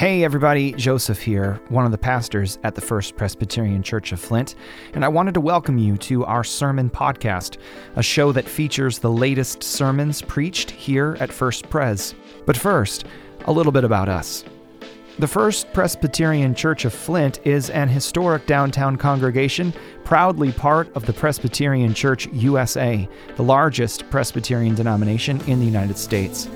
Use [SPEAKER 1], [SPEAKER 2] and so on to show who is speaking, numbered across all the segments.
[SPEAKER 1] Hey everybody, Joseph here, one of the pastors at the First Presbyterian Church of Flint, and I wanted to welcome you to our sermon podcast, a show that features the latest sermons preached here at First Pres. But first, a little bit about us. The First Presbyterian Church of Flint is an historic downtown congregation, proudly part of the Presbyterian Church USA, the largest Presbyterian denomination in the United States.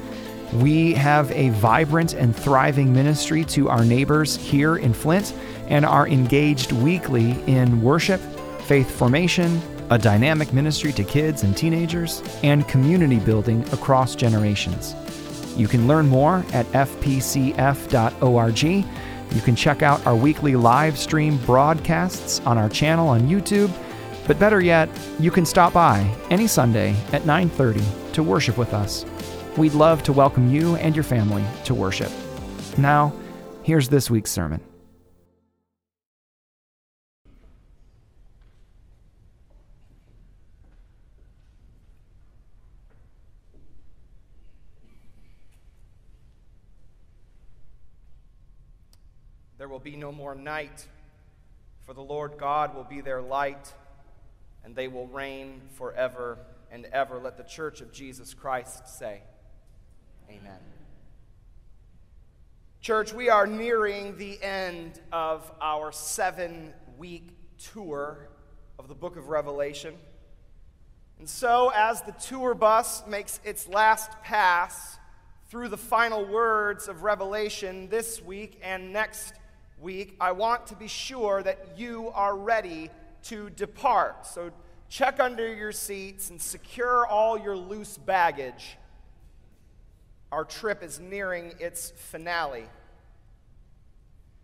[SPEAKER 1] We have a vibrant and thriving ministry to our neighbors here in Flint and are engaged weekly in worship, faith formation, a dynamic ministry to kids and teenagers, and community building across generations. You can learn more at fpcf.org. You can check out our weekly live stream broadcasts on our channel on YouTube. But better yet, you can stop by any Sunday at 9:30 to worship with us. We'd love to welcome you and your family to worship. Now, here's this week's sermon.
[SPEAKER 2] There will be no more night, for the Lord God will be their light, and they will reign forever and ever. Let the church of Jesus Christ say, Amen. Church, we are nearing the end of our seven week tour of the book of Revelation. And so, as the tour bus makes its last pass through the final words of Revelation this week and next week, I want to be sure that you are ready to depart. So, check under your seats and secure all your loose baggage our trip is nearing its finale.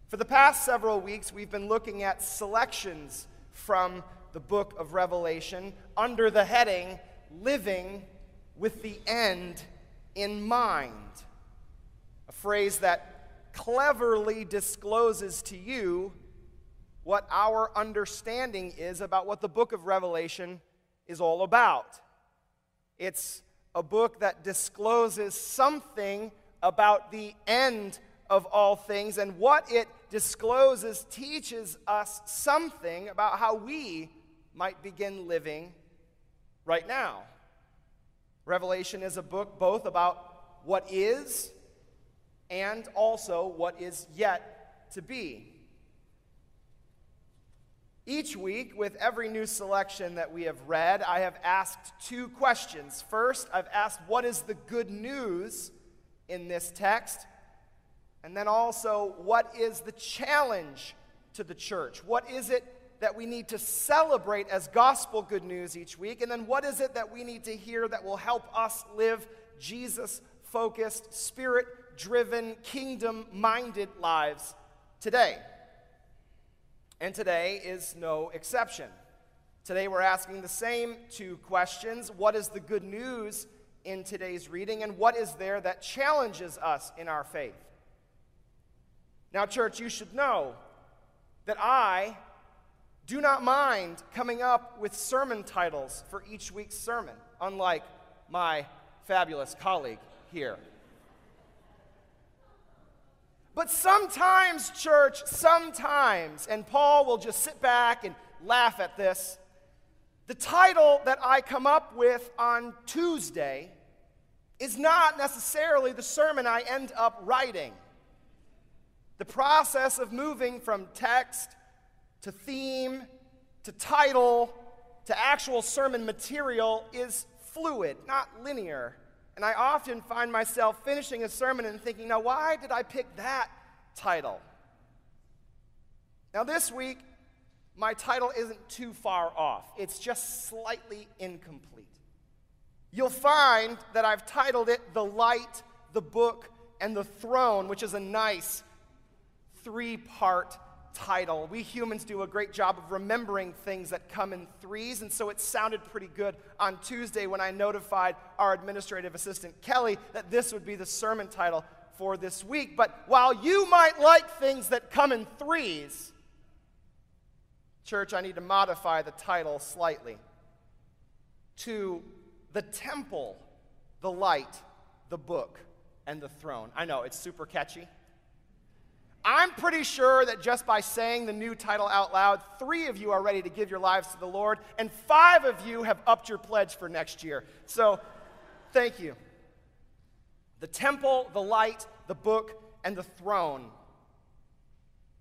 [SPEAKER 2] For the past several weeks, we've been looking at selections from the book of Revelation under the heading Living with the End in Mind. A phrase that cleverly discloses to you what our understanding is about what the book of Revelation is all about. It's a book that discloses something about the end of all things, and what it discloses teaches us something about how we might begin living right now. Revelation is a book both about what is and also what is yet to be. Each week, with every new selection that we have read, I have asked two questions. First, I've asked, What is the good news in this text? And then also, What is the challenge to the church? What is it that we need to celebrate as gospel good news each week? And then, what is it that we need to hear that will help us live Jesus focused, spirit driven, kingdom minded lives today? And today is no exception. Today we're asking the same two questions What is the good news in today's reading, and what is there that challenges us in our faith? Now, church, you should know that I do not mind coming up with sermon titles for each week's sermon, unlike my fabulous colleague here. But sometimes, church, sometimes, and Paul will just sit back and laugh at this. The title that I come up with on Tuesday is not necessarily the sermon I end up writing. The process of moving from text to theme to title to actual sermon material is fluid, not linear. And I often find myself finishing a sermon and thinking, now, why did I pick that title? Now, this week, my title isn't too far off, it's just slightly incomplete. You'll find that I've titled it The Light, the Book, and the Throne, which is a nice three part title. We humans do a great job of remembering things that come in threes, and so it sounded pretty good on Tuesday when I notified our administrative assistant, Kelly, that this would be the sermon title for this week. But while you might like things that come in threes, church, I need to modify the title slightly to The Temple, the Light, the Book, and the Throne. I know, it's super catchy. I'm pretty sure that just by saying the new title out loud, three of you are ready to give your lives to the Lord, and five of you have upped your pledge for next year. So, thank you. The temple, the light, the book, and the throne.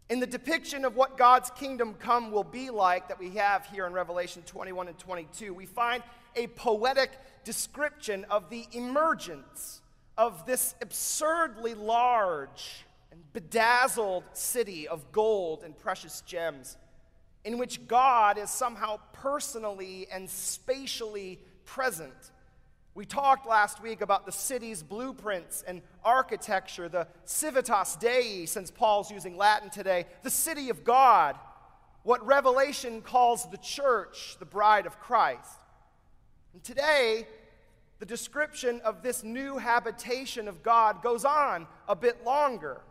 [SPEAKER 2] In the depiction of what God's kingdom come will be like that we have here in Revelation 21 and 22, we find a poetic description of the emergence of this absurdly large and bedazzled city of gold and precious gems, in which God is somehow personally and spatially present. We talked last week about the city's blueprints and architecture, the civitas Dei, since Paul's using Latin today, the city of God, what Revelation calls the church, the bride of Christ. And today, the description of this new habitation of God goes on a bit longer.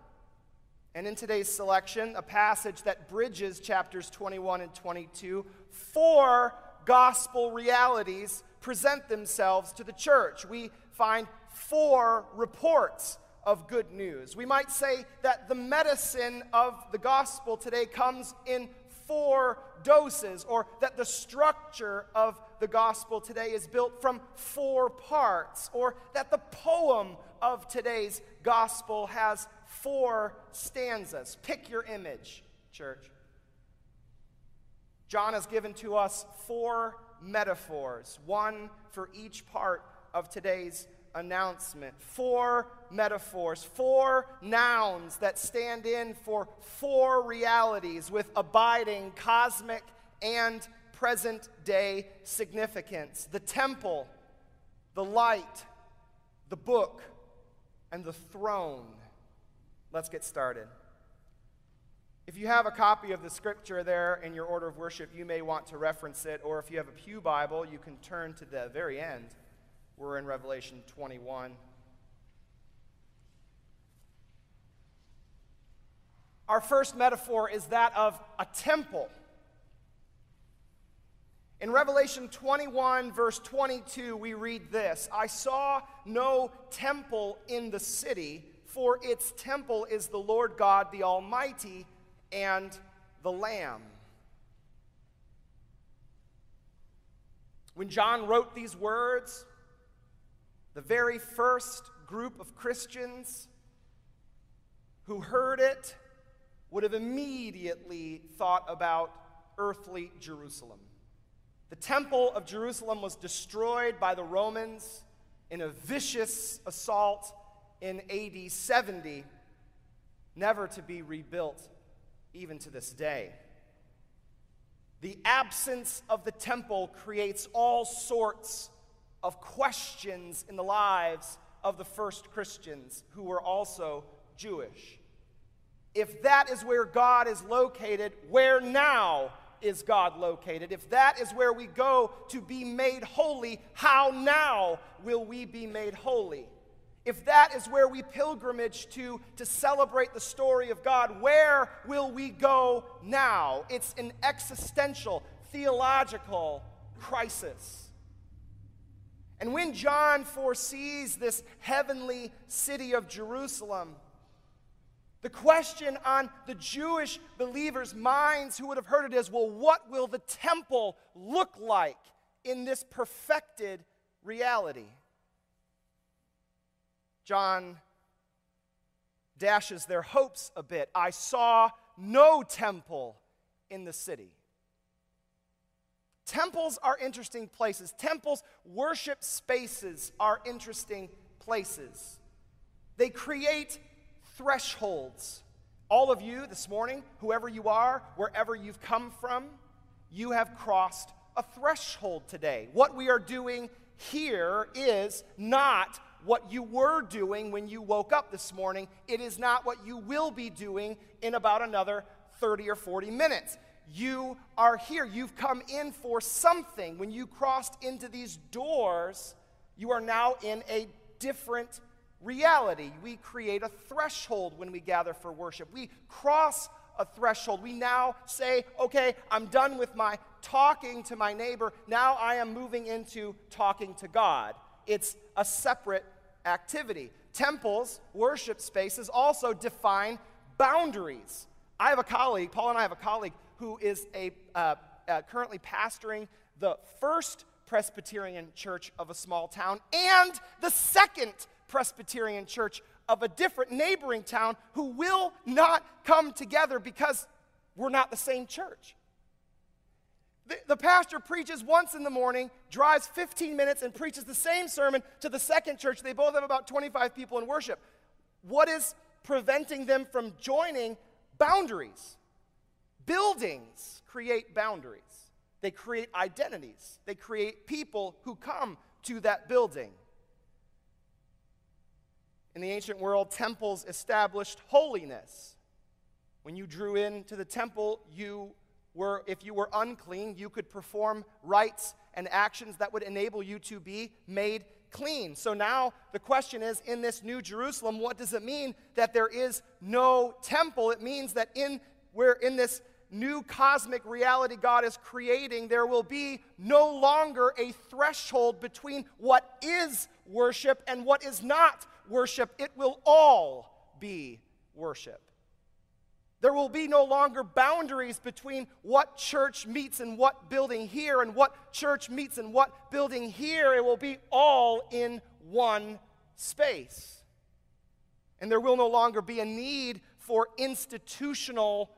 [SPEAKER 2] And in today's selection, a passage that bridges chapters 21 and 22, four gospel realities present themselves to the church. We find four reports of good news. We might say that the medicine of the gospel today comes in four doses, or that the structure of the gospel today is built from four parts, or that the poem of today's gospel has four stanzas. Pick your image, church. John has given to us four metaphors, one for each part of today's announcement. Four metaphors, four nouns that stand in for four realities with abiding cosmic and present day significance the temple, the light, the book, and the throne. Let's get started. If you have a copy of the scripture there in your order of worship, you may want to reference it, or if you have a Pew Bible, you can turn to the very end. We're in Revelation 21. Our first metaphor is that of a temple. In Revelation 21, verse 22, we read this I saw no temple in the city, for its temple is the Lord God, the Almighty, and the Lamb. When John wrote these words, the very first group of Christians who heard it would have immediately thought about earthly Jerusalem. The temple of Jerusalem was destroyed by the Romans in a vicious assault in AD 70, never to be rebuilt even to this day. The absence of the temple creates all sorts of questions in the lives of the first Christians who were also Jewish. If that is where God is located, where now is God located? If that is where we go to be made holy, how now will we be made holy? If that is where we pilgrimage to to celebrate the story of God, where will we go now? It's an existential, theological crisis. And when John foresees this heavenly city of Jerusalem, the question on the Jewish believers' minds who would have heard it is well, what will the temple look like in this perfected reality? John dashes their hopes a bit. I saw no temple in the city. Temples are interesting places. Temples, worship spaces, are interesting places. They create thresholds. All of you this morning, whoever you are, wherever you've come from, you have crossed a threshold today. What we are doing here is not what you were doing when you woke up this morning. It is not what you will be doing in about another 30 or 40 minutes. You are here. You've come in for something. When you crossed into these doors, you are now in a different reality. We create a threshold when we gather for worship. We cross a threshold. We now say, okay, I'm done with my talking to my neighbor. Now I am moving into talking to God. It's a separate activity. Temples, worship spaces, also define boundaries. I have a colleague, Paul and I have a colleague who is a, uh, uh, currently pastoring the first Presbyterian church of a small town and the second Presbyterian church of a different neighboring town who will not come together because we're not the same church. The, the, pastor preaches once in the morning, drives 15 minutes, and preaches the same sermon to the second church. They both have about 25 people in worship. What is preventing them from joining? Boundaries. Buildings create boundaries, they create identities, they create people who come to that building. In the ancient world, temples established holiness. When you drew into the temple, you were, if you were unclean, you could perform rites and actions that would enable you to be made clean. So now the question is in this new Jerusalem, what does it mean that there is no temple? It means that in we're in this new cosmic reality God is creating, there will be no longer a threshold between what is worship and what is not worship. It will all be worship. There will be no longer boundaries between what church meets in what building here and what church meets in what building here. It will be all in one space. And there will no longer be a need for institutional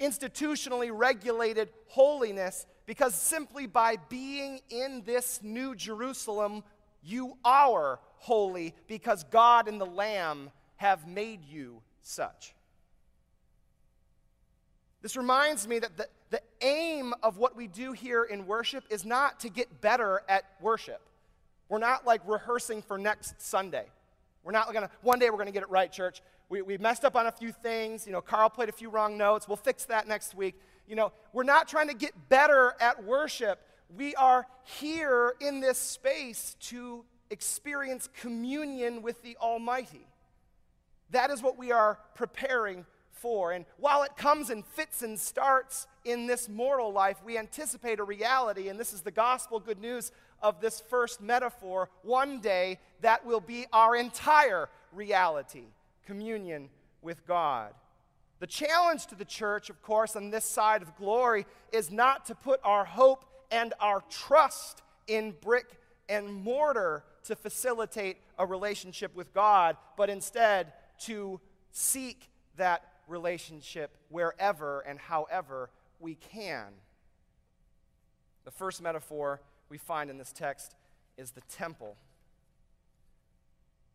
[SPEAKER 2] institutionally regulated holiness because simply by being in this new Jerusalem you are holy because God and the Lamb have made you such. This reminds me that the, the aim of what we do here in worship is not to get better at worship. We're not like rehearsing for next Sunday. We're not to, one day we're to get it right, church. We, we messed up on a few things. You know, Carl played a few wrong notes. We'll fix that next week. You know, we're not trying to get better at worship. We are here in this space to experience communion with the Almighty. That is what we are preparing And while it comes in fits and starts in this mortal life, we anticipate a reality, and this is the gospel good news of this first metaphor. One day, that will be our entire reality communion with God. The challenge to the church, of course, on this side of glory, is not to put our hope and our trust in brick and mortar to facilitate a relationship with God, but instead to seek that relationship wherever and however we can. The first metaphor we find in this text is the temple.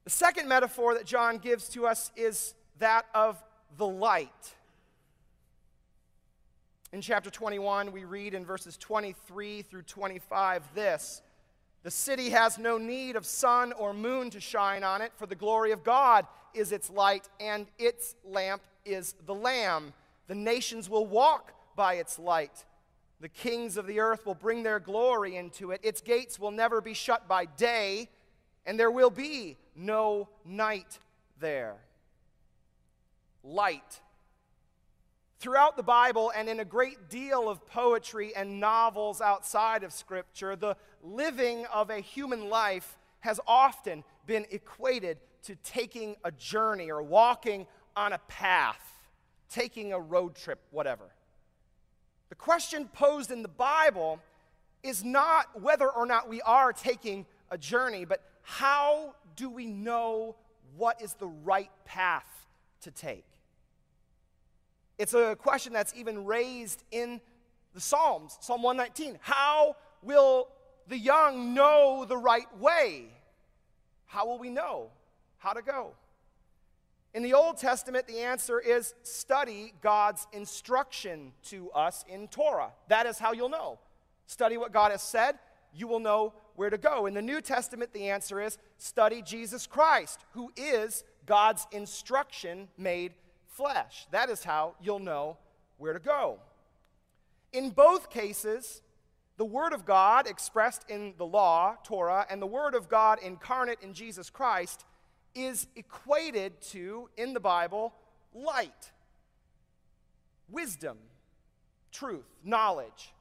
[SPEAKER 2] The second metaphor that John gives to us is that of the light. In chapter 21, we read in verses 23 through 25 this The city has no need of sun or moon to shine on it, for the glory of God is its light, and its lamp is the Lamb. The nations will walk by its light. The kings of the earth will bring their glory into it. Its gates will never be shut by day, and there will be no night there. Light. Throughout the Bible and in a great deal of poetry and novels outside of Scripture, the living of a human life has often been equated to taking a journey or walking on a path, taking a road trip, whatever. The question posed in the Bible is not whether or not we are taking a journey, but how do we know what is the right path to take? It's a question that's even raised in the Psalms, Psalm 119. How will the young know the right way? How will we know how to go? In the Old Testament, the answer is study God's instruction to us in Torah. That is how you'll know. Study what God has said, you will know where to go. In the New Testament, the answer is study Jesus Christ, who is God's instruction made flesh. That is how you'll know where to go. In both cases, the Word of God expressed in the law, Torah, and the Word of God incarnate in Jesus Christ is equated to, in the Bible, light, wisdom, truth, knowledge.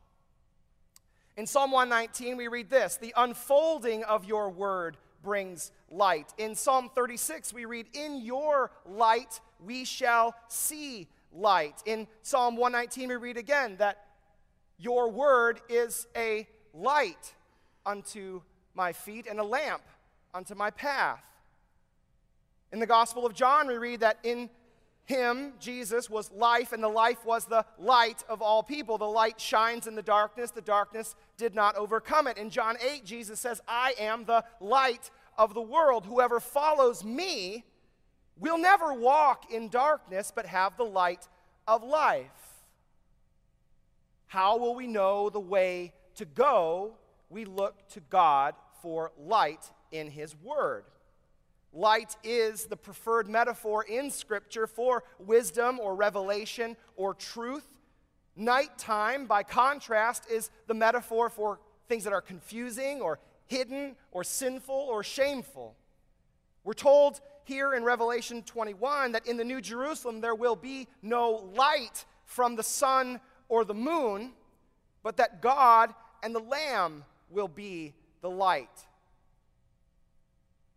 [SPEAKER 2] In Psalm 119, we read this The unfolding of your word brings light. In Psalm 36, we read, In your light we shall see light. In Psalm 119, we read again that your word is a light unto my feet and a lamp unto my path. In the Gospel of John, we read that in him, Jesus, was life, and the life was the light of all people. The light shines in the darkness, the darkness did not overcome it. In John 8, Jesus says, I am the light of the world. Whoever follows me will never walk in darkness, but have the light of life. How will we know the way to go? We look to God for light in His Word. Light is the preferred metaphor in Scripture for wisdom or revelation or truth. Nighttime, by contrast, is the metaphor for things that are confusing or hidden or sinful or shameful. We're told here in Revelation 21 that in the New Jerusalem there will be no light from the sun or the moon, but that God and the Lamb will be the light.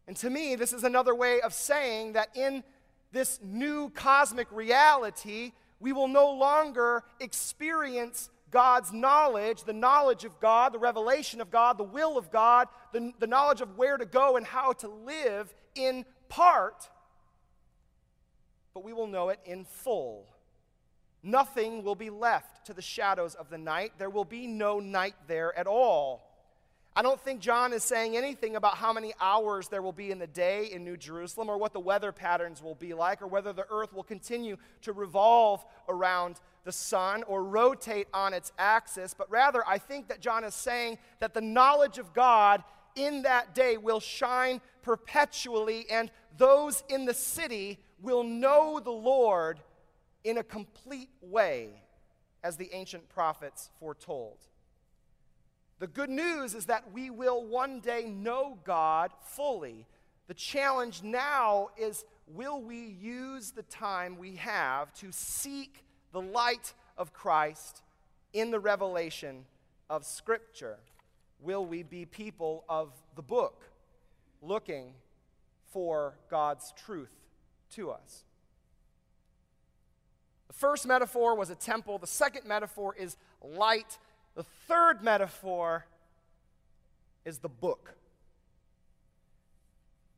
[SPEAKER 2] And to me, this is another way of saying that in this new cosmic reality, we will no longer experience God's knowledge, the knowledge of God, the revelation of God, the will of God, the, the knowledge of where to go and how to live in part, but we will know it in full. Nothing will be left to the shadows of the night. There will be no night there at all. I don't think John is saying anything about how many hours there will be in the day in New Jerusalem or what the weather patterns will be like or whether the earth will continue to revolve around the sun or rotate on its axis. But rather, I think that John is saying that the knowledge of God in that day will shine perpetually, and those in the city will know the Lord in a complete way, as the ancient prophets foretold. The good news is that we will one day know God fully. The challenge now is will we use the time we have to seek the light of Christ in the revelation of Scripture? Will we be people of the book looking for God's truth to us? The first metaphor was a temple, the second metaphor is light the third metaphor is the book.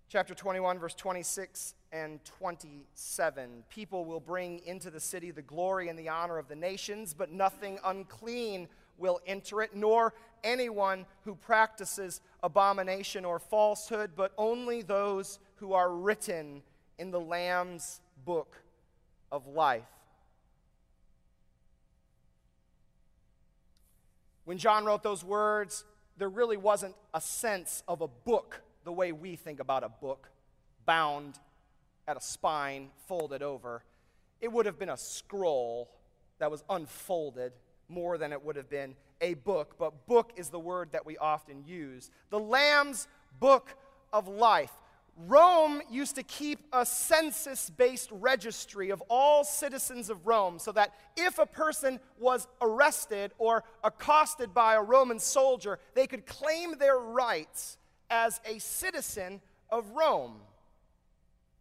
[SPEAKER 2] Chapter 21, verse 26 and 27. People will bring into the city the glory and the honor of the nations, but nothing unclean will enter it, nor anyone who practices abomination or falsehood, but only those who are written in the Lamb's book of life. When John wrote those words, there really wasn't a sense of a book the way we think about a book, bound at a spine, folded over. It would have been a scroll that was unfolded more than it would have been a book, but book is the word that we often use. The Lamb's book of life. Rome used to keep a census based registry of all citizens of Rome so that if a person was arrested or accosted by a Roman soldier, they could claim their rights as a citizen of Rome.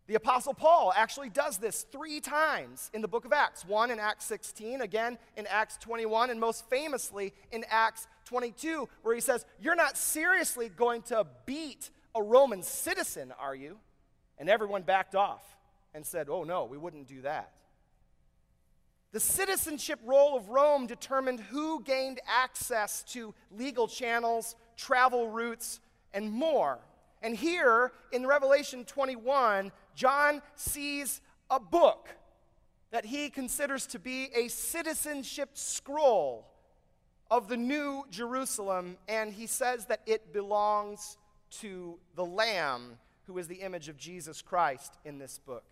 [SPEAKER 2] The Apostle Paul actually does this three times in the book of Acts one in Acts 16, again in Acts 21, and most famously in Acts 22, where he says, You're not seriously going to beat a Roman citizen, are you? And everyone backed off and said, Oh, no, we wouldn't do that. The citizenship roll of Rome determined who gained access to legal channels, travel routes, and more. And here in Revelation 21, John sees a book that he considers to be a citizenship scroll of the new Jerusalem, and he says that it belongs to the Lamb, who is the image of Jesus Christ in this book.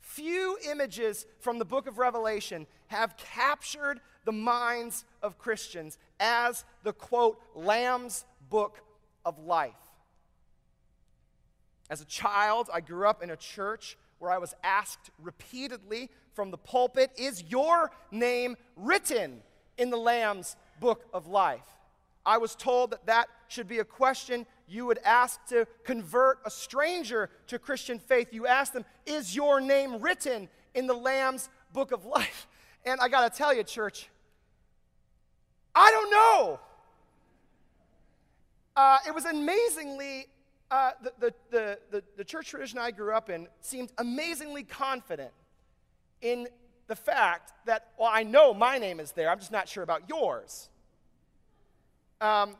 [SPEAKER 2] Few images from the book of Revelation have captured the minds of Christians as the quote, Lamb's book of life. As a child, I grew up in a church where I was asked repeatedly from the pulpit, Is your name written in the Lamb's book of life? I was told that that should be a question you would ask to convert a stranger to Christian faith. You ask them, Is your name written in the Lamb's book of life? And I got to tell you, church, I don't know. Uh, it was amazingly, uh, the, the, the, the, the church tradition I grew up in seemed amazingly confident in the fact that, well, I know my name is there, I'm just not sure about yours. Um,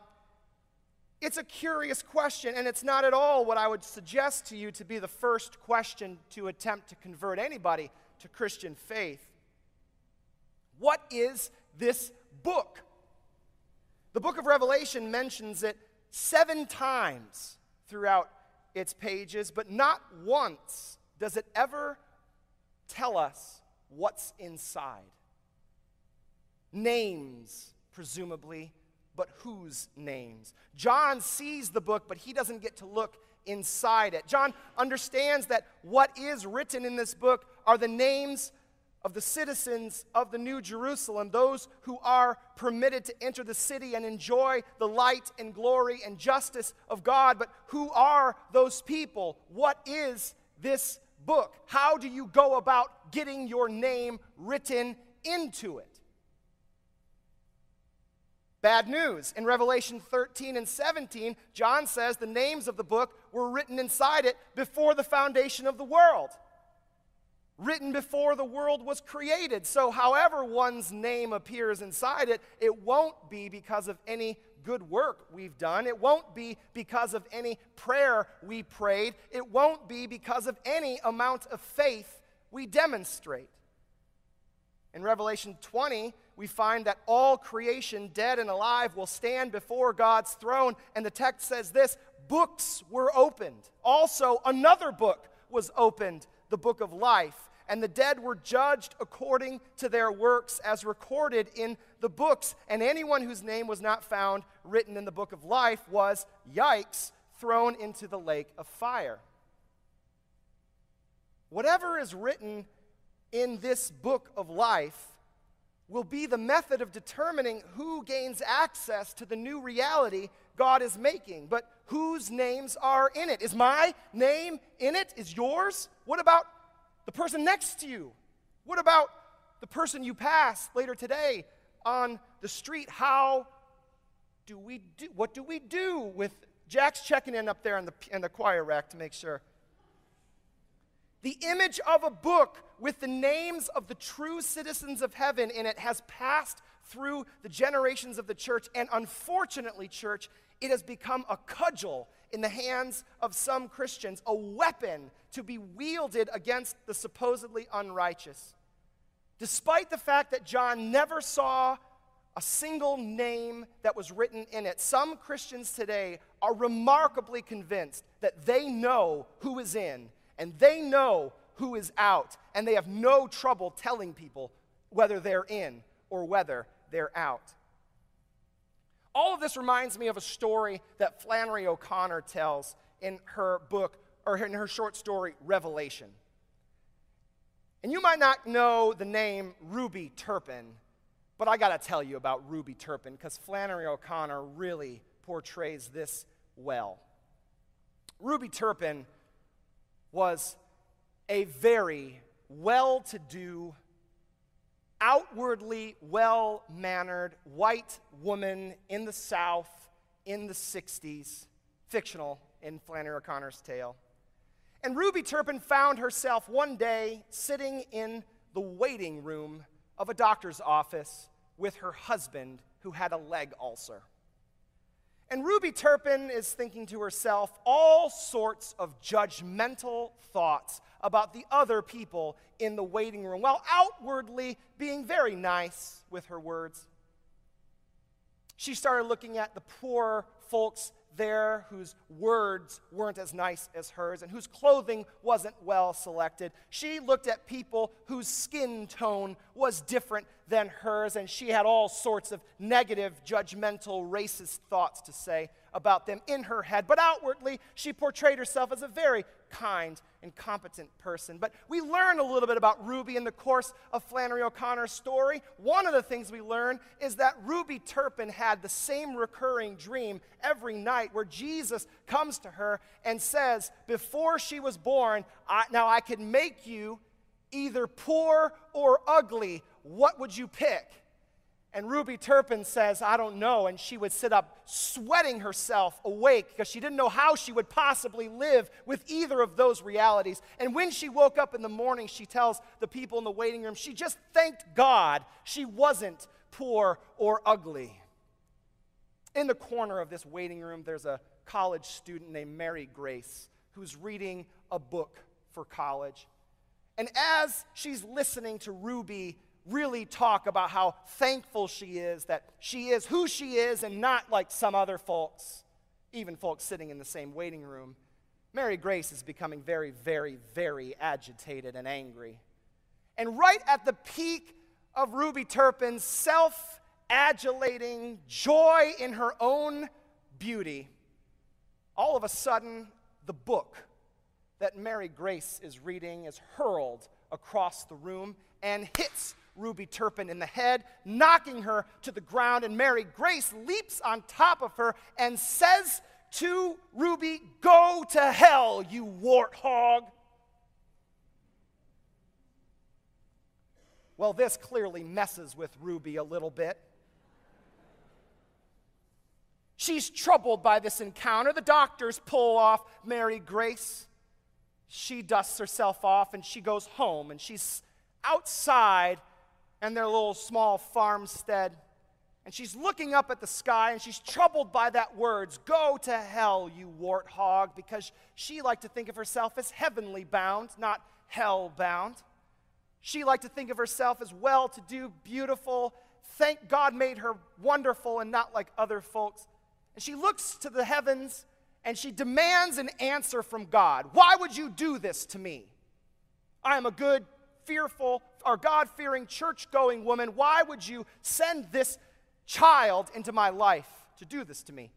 [SPEAKER 2] it's a curious question, and it's not at all what I would suggest to you to be the first question to attempt to convert anybody to Christian faith. What is this book? The book of Revelation mentions it seven times throughout its pages, but not once does it ever tell us what's inside. Names, presumably, but whose names? John sees the book, but he doesn't get to look inside it. John understands that what is written in this book are the names of the citizens of the New Jerusalem, those who are permitted to enter the city and enjoy the light and glory and justice of God. But who are those people? What is this book? How do you go about getting your name written into it? Bad news. In Revelation 13 and 17, John says the names of the book were written inside it before the foundation of the world. Written before the world was created. So, however one's name appears inside it, it won't be because of any good work we've done. It won't be because of any prayer we prayed. It won't be because of any amount of faith we demonstrate. In Revelation 20, we find that all creation, dead and alive, will stand before God's throne. And the text says this books were opened. Also, another book was opened, the book of life. And the dead were judged according to their works as recorded in the books. And anyone whose name was not found written in the book of life was, yikes, thrown into the lake of fire. Whatever is written in this book of life will be the method of determining who gains access to the new reality God is making. But whose names are in it? Is my name in it? Is yours? What about the person next to you? What about the person you pass later today on the street? How do we do? What do we do with Jack's checking in up there in the, in the choir rack to make sure? The image of a book with the names of the true citizens of heaven in it has passed through the generations of the church. And unfortunately, church, it has become a cudgel in the hands of some Christians, a weapon to be wielded against the supposedly unrighteous. Despite the fact that John never saw a single name that was written in it, some Christians today are remarkably convinced that they know who is in and they know who is out, and they have no trouble telling people whether they're in or whether they're out. All of this reminds me of a story that Flannery O'Connor tells in her book, or in her short story, Revelation. And you might not know the name Ruby Turpin, but I got to tell you about Ruby Turpin because Flannery O'Connor really portrays this well. Ruby Turpin was a very well to do, outwardly well mannered white woman in the South in the 60s, fictional in Flannery O'Connor's tale. And Ruby Turpin found herself one day sitting in the waiting room of a doctor's office with her husband who had a leg ulcer. And Ruby Turpin is thinking to herself all sorts of judgmental thoughts about the other people in the waiting room, while outwardly being very nice with her words. She started looking at the poor folks there whose words weren't as nice as hers and whose clothing wasn't well selected. She looked at people whose skin tone was different than hers, and she had all sorts of negative, judgmental, racist thoughts to say about them in her head. But outwardly, she portrayed herself as a very kind and competent person. But we learn a little bit about Ruby in the course of Flannery O'Connor's story. One of the things we learn is that Ruby Turpin had the same recurring dream every night where Jesus comes to her and says, Before she was born, I, now I could make you either poor or ugly. What would you pick? And Ruby Turpin says, I don't know. And she would sit up sweating herself awake because she didn't know how she would possibly live with either of those realities. And when she woke up in the morning, she tells the people in the waiting room she just thanked God she wasn't poor or ugly. In the corner of this waiting room, there's a college student named Mary Grace who's reading a book for college. And as she's listening to Ruby really talk about how thankful she is that she is who she is and not like some other folks, even folks sitting in the same waiting room. Mary Grace is becoming very, very, very agitated and angry. And right at the peak of Ruby Turpin's self adulating joy in her own beauty, all of a sudden, the book that Mary Grace is reading is hurled across the room and hits Ruby Turpin in the head, knocking her to the ground. And Mary Grace leaps on top of her and says to Ruby, Go to hell, you warthog. Well, this clearly messes with Ruby a little bit. She's troubled by this encounter. The doctors pull off Mary Grace. She dusts herself off and she goes home and she's outside and their little small farmstead. And she's looking up at the sky and she's troubled by that words, Go to hell, you warthog, because she liked to think of herself as heavenly bound, not hell bound. She liked to think of herself as well to do, beautiful. Thank God made her wonderful and not like other folks. And she looks to the heavens and she demands an answer from God. Why would you do this to me? I am a good fearful or God fearing church going woman, why would you send this child into my life to do this to me?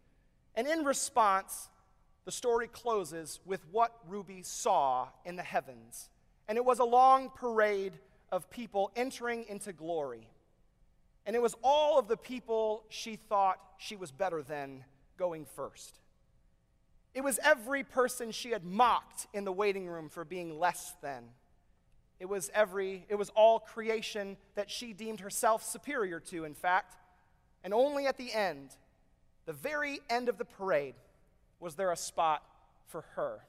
[SPEAKER 2] And in response, the story closes with what Ruby saw in the heavens. And it was a long parade of people entering into glory. And it was all of the people she thought she was better than going first. It was every person she had mocked in the waiting room for being less than. It was every, it was all creation that she deemed herself superior to, in fact. And only at the end, the very end of the parade, was there a spot for her.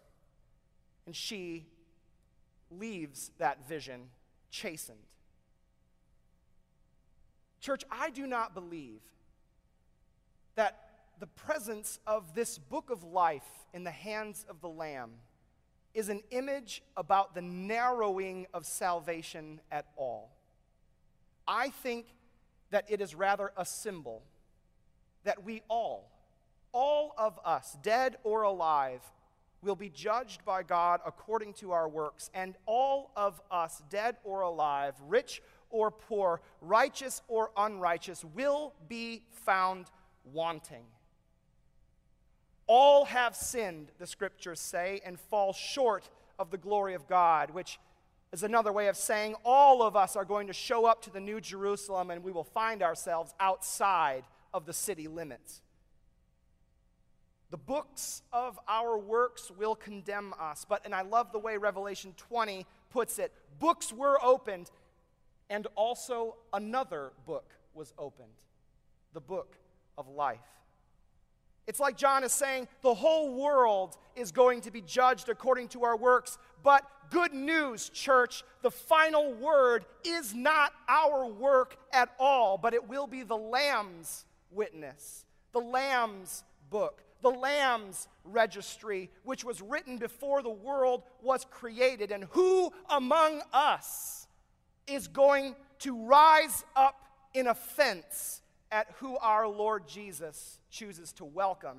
[SPEAKER 2] And she leaves that vision chastened. Church, I do not believe that the presence of this book of life in the hands of the Lamb is an image about the narrowing of salvation at all. I think that it is rather a symbol that we all, all of us, dead or alive, will be judged by God according to our works, and all of us, dead or alive, rich or poor, righteous or unrighteous, will be found wanting. All have sinned, the scriptures say, and fall short of the glory of God, which is another way of saying all of us are going to show up to the New Jerusalem and we will find ourselves outside of the city limits. The books of our works will condemn us. But, and I love the way Revelation 20 puts it books were opened, and also another book was opened the book of life. It's like John is saying the whole world is going to be judged according to our works. But good news, church, the final word is not our work at all, but it will be the Lamb's witness, the Lamb's book, the Lamb's registry, which was written before the world was created. And who among us is going to rise up in offense at who our Lord Jesus chooses to welcome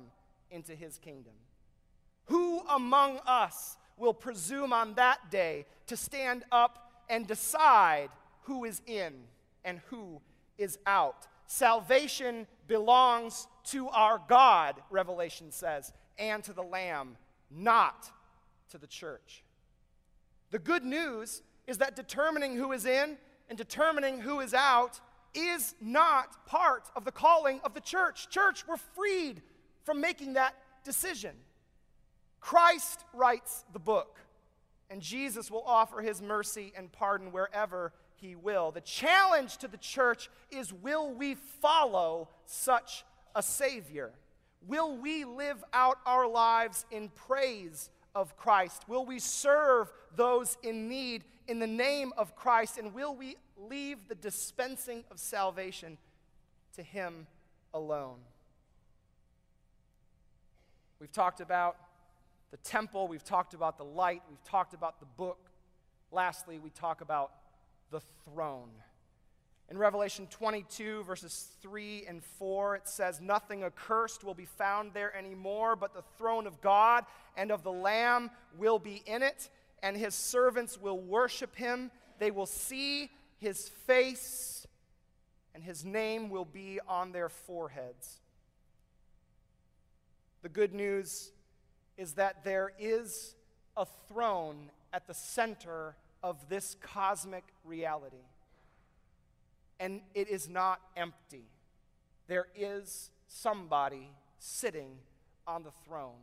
[SPEAKER 2] into his kingdom. Who among us will presume on that day to stand up and decide who is in and who is out? Salvation belongs to our God, Revelation says, and to the Lamb, not to the church. The good news is that determining who is in and determining who is out is not part of the calling of the church. Church, we're freed from making that decision. Christ writes the book, and Jesus will offer his mercy and pardon wherever he will. The challenge to the church is will we follow such a Savior? Will we live out our lives in praise of Christ? Will we serve those in need in the name of Christ? And will we leave the dispensing of salvation to Him alone? We've talked about the temple, we've talked about the light, we've talked about the book. Lastly, we talk about the throne. In Revelation 22, verses 3 and 4, it says, Nothing accursed will be found there anymore, but the throne of God and of the Lamb will be in it, and his servants will worship him. They will see his face, and his name will be on their foreheads. The good news is that there is a throne at the center of this cosmic reality and it is not empty. There is somebody sitting on the throne.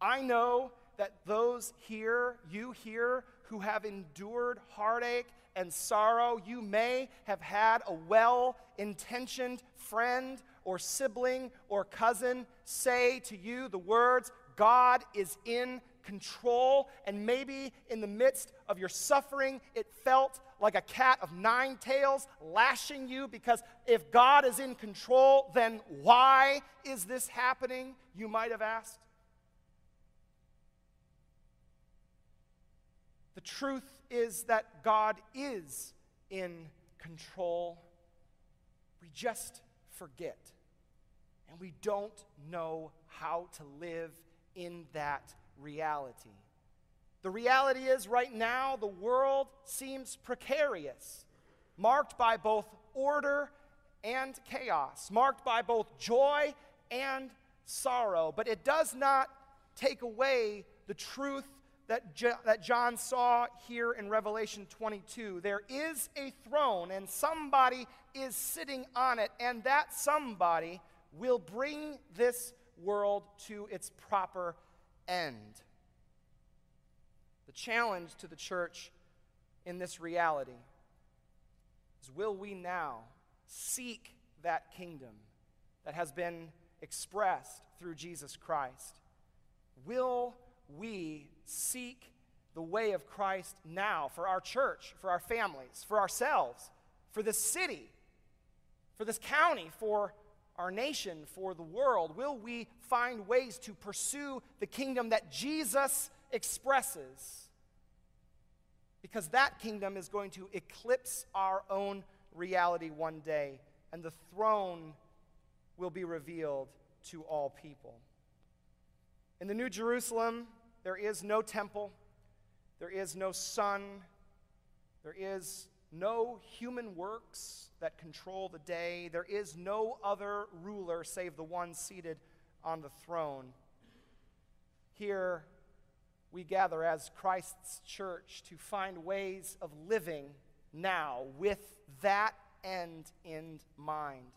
[SPEAKER 2] I know that those here, you here, who have endured heartache and sorrow, you may have had a well intentioned friend or sibling or cousin say to you the words, God is in control. And maybe in the midst of your suffering, it felt like a cat of nine tails lashing you because if God is in control, then why is this happening? You might have asked. The truth is that God is in control. We just forget. And we don't know how to live in that reality. The reality is, right now, the world seems precarious, marked by both order and chaos, marked by both joy and sorrow. But it does not take away the truth that, that John saw here in Revelation 22. There is a throne, and somebody is sitting on it, and that somebody will bring this world to its proper end. The challenge to the church in this reality is will we now seek that kingdom that has been expressed through Jesus Christ? Will we seek the way of Christ now for our church, for our families, for ourselves, for this city, for this county, for our nation, for the world? Will we find ways to pursue the kingdom that Jesus expresses? Because that kingdom is going to eclipse our own reality one day, and the throne will be revealed to all people. In the New Jerusalem, there is no temple, there is no sun, there is no human works that control the day. There is no other ruler save the one seated on the throne. Here we gather as Christ's church to find ways of living now with that end in mind.